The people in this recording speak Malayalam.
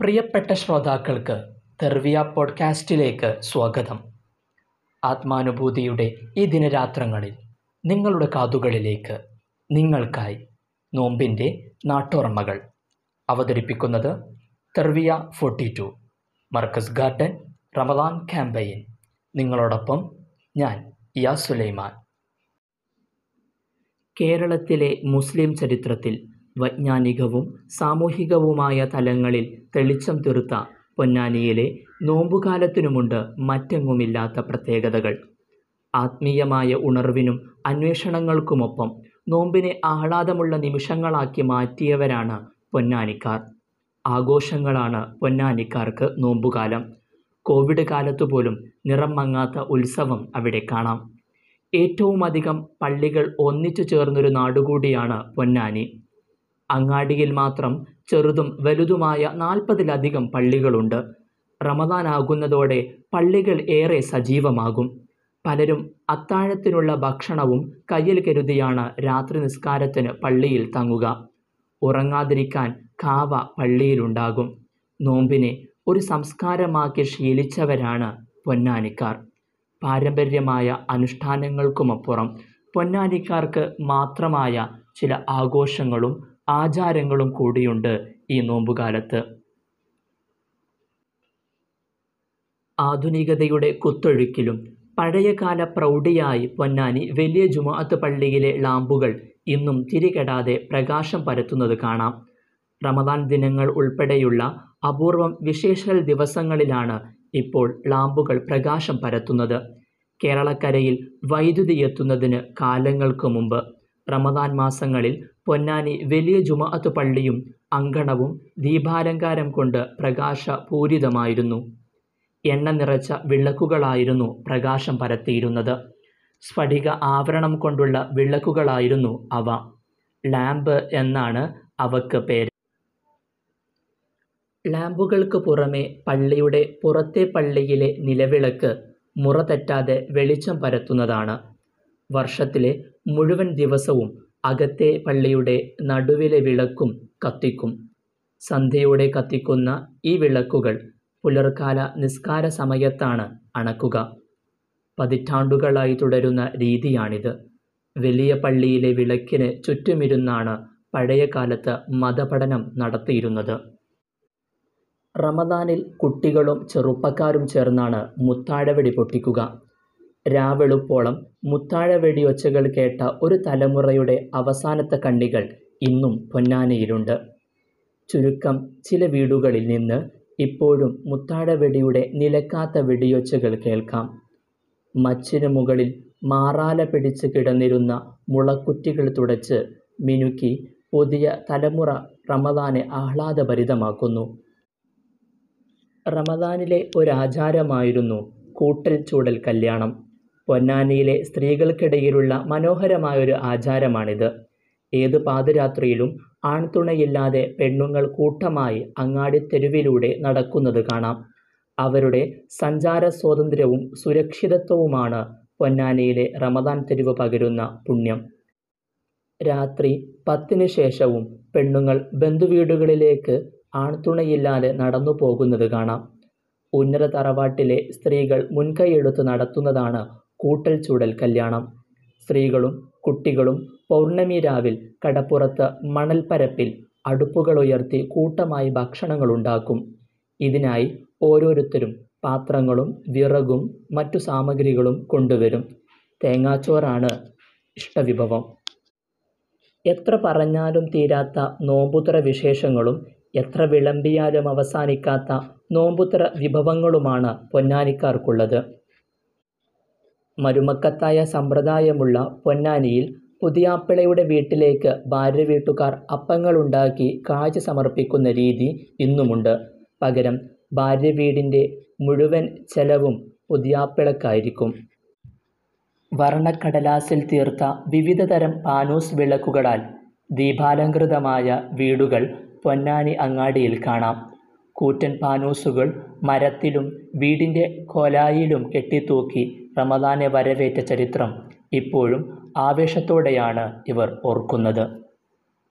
പ്രിയപ്പെട്ട ശ്രോതാക്കൾക്ക് തെർവിയ പോഡ്കാസ്റ്റിലേക്ക് സ്വാഗതം. ആത്മാനുഭൂതിയുടെ ഈ ദിനരാത്രങ്ങളിൽ നിങ്ങളുടെ കാതുകളിലേക്ക് നിങ്ങൾക്കായി നോമ്പിന്റെ നാട്ടോർമ്മകൾ അവതരിപ്പിക്കുന്നത് തെർവിയ forty two Markaz garden Ramadan campaign. നിങ്ങളോടൊപ്പം ഞാൻ യാ സുലൈമാൻ. കേരളത്തിലെ മുസ്ലിം ചരിത്രത്തിൽ വൈജ്ഞാനികവും സാമൂഹികവുമായ തലങ്ങളിൽ തെളിച്ചം തീർത്ത പൊന്നാനിയിലെ നോമ്പുകാലത്തിനുമുണ്ട് മറ്റെങ്ങുമില്ലാത്ത പ്രത്യേകതകൾ. ആത്മീയമായ ഉണർവിനും അന്വേഷണങ്ങൾക്കുമൊപ്പം നോമ്പിനെ ആഹ്ലാദമുള്ള നിമിഷങ്ങളാക്കി മാറ്റിയവരാണ് പൊന്നാനിക്കാർ. ആഘോഷങ്ങളാണ് പൊന്നാനിക്കാർക്ക് നോമ്പുകാലം. കോവിഡ് കാലത്തുപോലും നിറം മങ്ങാത്ത ഉത്സവം അവിടെ കാണാം. ഏറ്റവുമധികം പള്ളികൾ ഒന്നിച്ചു ചേർന്നൊരു നാടുകൂടിയാണ് പൊന്നാനി. അങ്ങാടിയിൽ മാത്രം ചെറുതും വലുതുമായ നാൽപ്പതിലധികം പള്ളികളുണ്ട്. റമദാൻ ആകുന്നതോടെ പള്ളികൾ ഏറെ സജീവമാകും. പലരും അത്താഴത്തിനുള്ള ഭക്ഷണവും കയ്യിൽ കരുതിയാണ് രാത്രി നിസ്കാരത്തിന് പള്ളിയിൽ തങ്ങുക. ഉറങ്ങാതിരിക്കാൻ കാവ പള്ളിയിലുണ്ടാകും. നോമ്പിനെ ഒരു സംസ്കാരമാക്കി ശീലിച്ചവരാണ് പൊന്നാനിക്കാർ. പാരമ്പര്യമായ അനുഷ്ഠാനങ്ങൾക്കുമപ്പുറം പൊന്നാനിക്കാർക്ക് മാത്രമായ ചില ആഘോഷങ്ങളും ആചാരങ്ങളും കൂടിയുണ്ട് ഈ നോമ്പുകാലത്ത്. ആധുനികതയുടെ കുത്തൊഴുക്കിലും പഴയകാല പ്രൗഢിയായി പൊന്നാനി വലിയ ജുമാഅത്ത് പള്ളിയിലെ ലാമ്പുകൾ ഇന്നും തിരികെടാതെ പ്രകാശം പരത്തുന്നത് കാണാം. റമദാൻ ദിനങ്ങൾ ഉൾപ്പെടെയുള്ള അപൂർവം വിശേഷൽ ദിവസങ്ങളിലാണ് ഇപ്പോൾ ലാമ്പുകൾ പ്രകാശം പരത്തുന്നത്. കേരളക്കരയിൽ വൈദ്യുതി എത്തുന്നതിന് കാലങ്ങൾക്ക് മുമ്പ് റമദാൻ മാസങ്ങളിൽ പൊന്നാനി വലിയ ജുമാഅത്ത് പള്ളിയും അങ്കണവും ദീപാലങ്കാരം കൊണ്ട് പ്രകാശപൂരിതമായിരുന്നു. എണ്ണ നിറച്ച വിളക്കുകളായിരുന്നു പ്രകാശം പരത്തിയിരുന്നത്. സ്ഫടിക ആവരണം കൊണ്ടുള്ള വിളക്കുകളായിരുന്നു അവ. ലാമ്പ് എന്നാണ് അവക്ക് പേര്. ലാമ്പുകൾക്ക് പുറമെ പള്ളിയുടെ പുറത്തെ പള്ളിയിലെ നിലവിളക്ക് മുറ തെറ്റാതെ വെളിച്ചം പരത്തുന്നതാണ്. വർഷത്തിലെ മുഴുവൻ ദിവസവും അകത്തെ പള്ളിയുടെ നടുവിലെ വിളക്കും കത്തിക്കും. സന്ധ്യയോടെ കത്തിക്കുന്ന ഈ വിളക്കുകൾ പുലർക്കാല നിസ്കാര സമയത്താണ് അണക്കുക. പതിറ്റാണ്ടുകളായി തുടരുന്ന രീതിയാണിത്. വലിയ പള്ളിയിലെ വിളക്കിന് ചുറ്റുമിരുന്നാണ് പഴയ കാലത്ത് മതപഠനം നടത്തിയിരുന്നത്. റമദാനിൽ കുട്ടികളും ചെറുപ്പക്കാരും ചേർന്നാണ് മുത്താഴവെടി പൊട്ടിക്കുക. രാവെളുപ്പോളം മുത്താഴ വെടിയൊച്ചകൾ കേട്ട ഒരു തലമുറയുടെ അവസാനത്തെ കണ്ണികൾ ഇന്നും പൊന്നാനിയിലുണ്ട്. ചുരുക്കം ചില വീടുകളിൽ നിന്ന് ഇപ്പോഴും മുത്താഴവെടിയുടെ നിലക്കാത്ത വെടിയൊച്ചകൾ കേൾക്കാം. മച്ചിനു മുകളിൽ മാറാല പിടിച്ച് കിടന്നിരുന്ന മുളക്കുറ്റികൾ തുടച്ച് മിനുക്കി പുതിയ തലമുറ റമദാനെ ആഹ്ലാദഭരിതമാക്കുന്നു. റമദാനിലെ ഒരാചാരമായിരുന്നു കൂട്ടൽ ചൂടൽ കല്യാണം. പൊന്നാനിയിലെ സ്ത്രീകൾക്കിടയിലുള്ള മനോഹരമായൊരു ആചാരമാണിത്. ഏത് പാതിരാത്രിയിലും ആൺതുണയില്ലാതെ പെണ്ണുങ്ങൾ കൂട്ടമായി അങ്ങാടിത്തെരുവിലൂടെ നടക്കുന്നത് കാണാം. അവരുടെ സഞ്ചാര സ്വാതന്ത്ര്യവും സുരക്ഷിതത്വവുമാണ് പൊന്നാനിയിലെ റമദാൻ തെരുവ് പകരുന്ന പുണ്യം. രാത്രി പത്തിന് ശേഷവും പെണ്ണുങ്ങൾ ബന്ധുവീടുകളിലേക്ക് ആൺതുണയില്ലാതെ നടന്നു പോകുന്നത് കാണാം. ഉന്നത തറവാട്ടിലെ സ്ത്രീകൾ മുൻകൈയെടുത്ത് നടത്തുന്നതാണ് കൂട്ടൽ ചൂടൽ കല്യാണം. സ്ത്രീകളും കുട്ടികളും പൗർണമി രാവിൽ കടപ്പുറത്ത് മണൽപ്പരപ്പിൽ അടുപ്പുകളുയർത്തി കൂട്ടമായി ഭക്ഷണങ്ങൾ ഉണ്ടാക്കും ഇതിനായി ഓരോരുത്തരും പാത്രങ്ങളും വിറകും മറ്റു സാമഗ്രികളും കൊണ്ടുവരും. തേങ്ങാച്ചോറാണ് ഇഷ്ടവിഭവം. എത്ര പറഞ്ഞാലും തീരാത്ത നോമ്പുത്ര വിശേഷങ്ങളും എത്ര വിളമ്പിയാലും അവസാനിക്കാത്ത നോമ്പുത്ര വിഭവങ്ങളുമാണ് പൊന്നാനിക്കാർക്കുള്ളത്. മരുമക്കത്തായ സമ്പ്രദായമുള്ള പൊന്നാനിയിൽ പുതിയാപ്പിളയുടെ വീട്ടിലേക്ക് ഭാര്യ വീട്ടുകാർ അപ്പങ്ങളുണ്ടാക്കി കാഴ്ച സമർപ്പിക്കുന്ന രീതി ഇന്നുമുണ്ട്. പകരം ഭാര്യ വീടിന്റെ മുഴുവൻ ചെലവും പുതിയാപ്പിളക്കായിരിക്കും. വർണക്കടലാസിൽ തീർത്ത വിവിധതരം പാനൂസ് വിളക്കുകളാൽ ദീപാലങ്കൃതമായ വീടുകൾ പൊന്നാനി അങ്ങാടിയിൽ കാണാം. കൂറ്റൻ പാനൂസുകൾ മരത്തിലും വീടിന്റെ കൊലായിലും കെട്ടിത്തൂക്കി റമദാനെ വരവേറ്റ ചരിത്രം ഇപ്പോഴും ആവേശത്തോടെയാണ് ഇവർ ഓർക്കുന്നത്.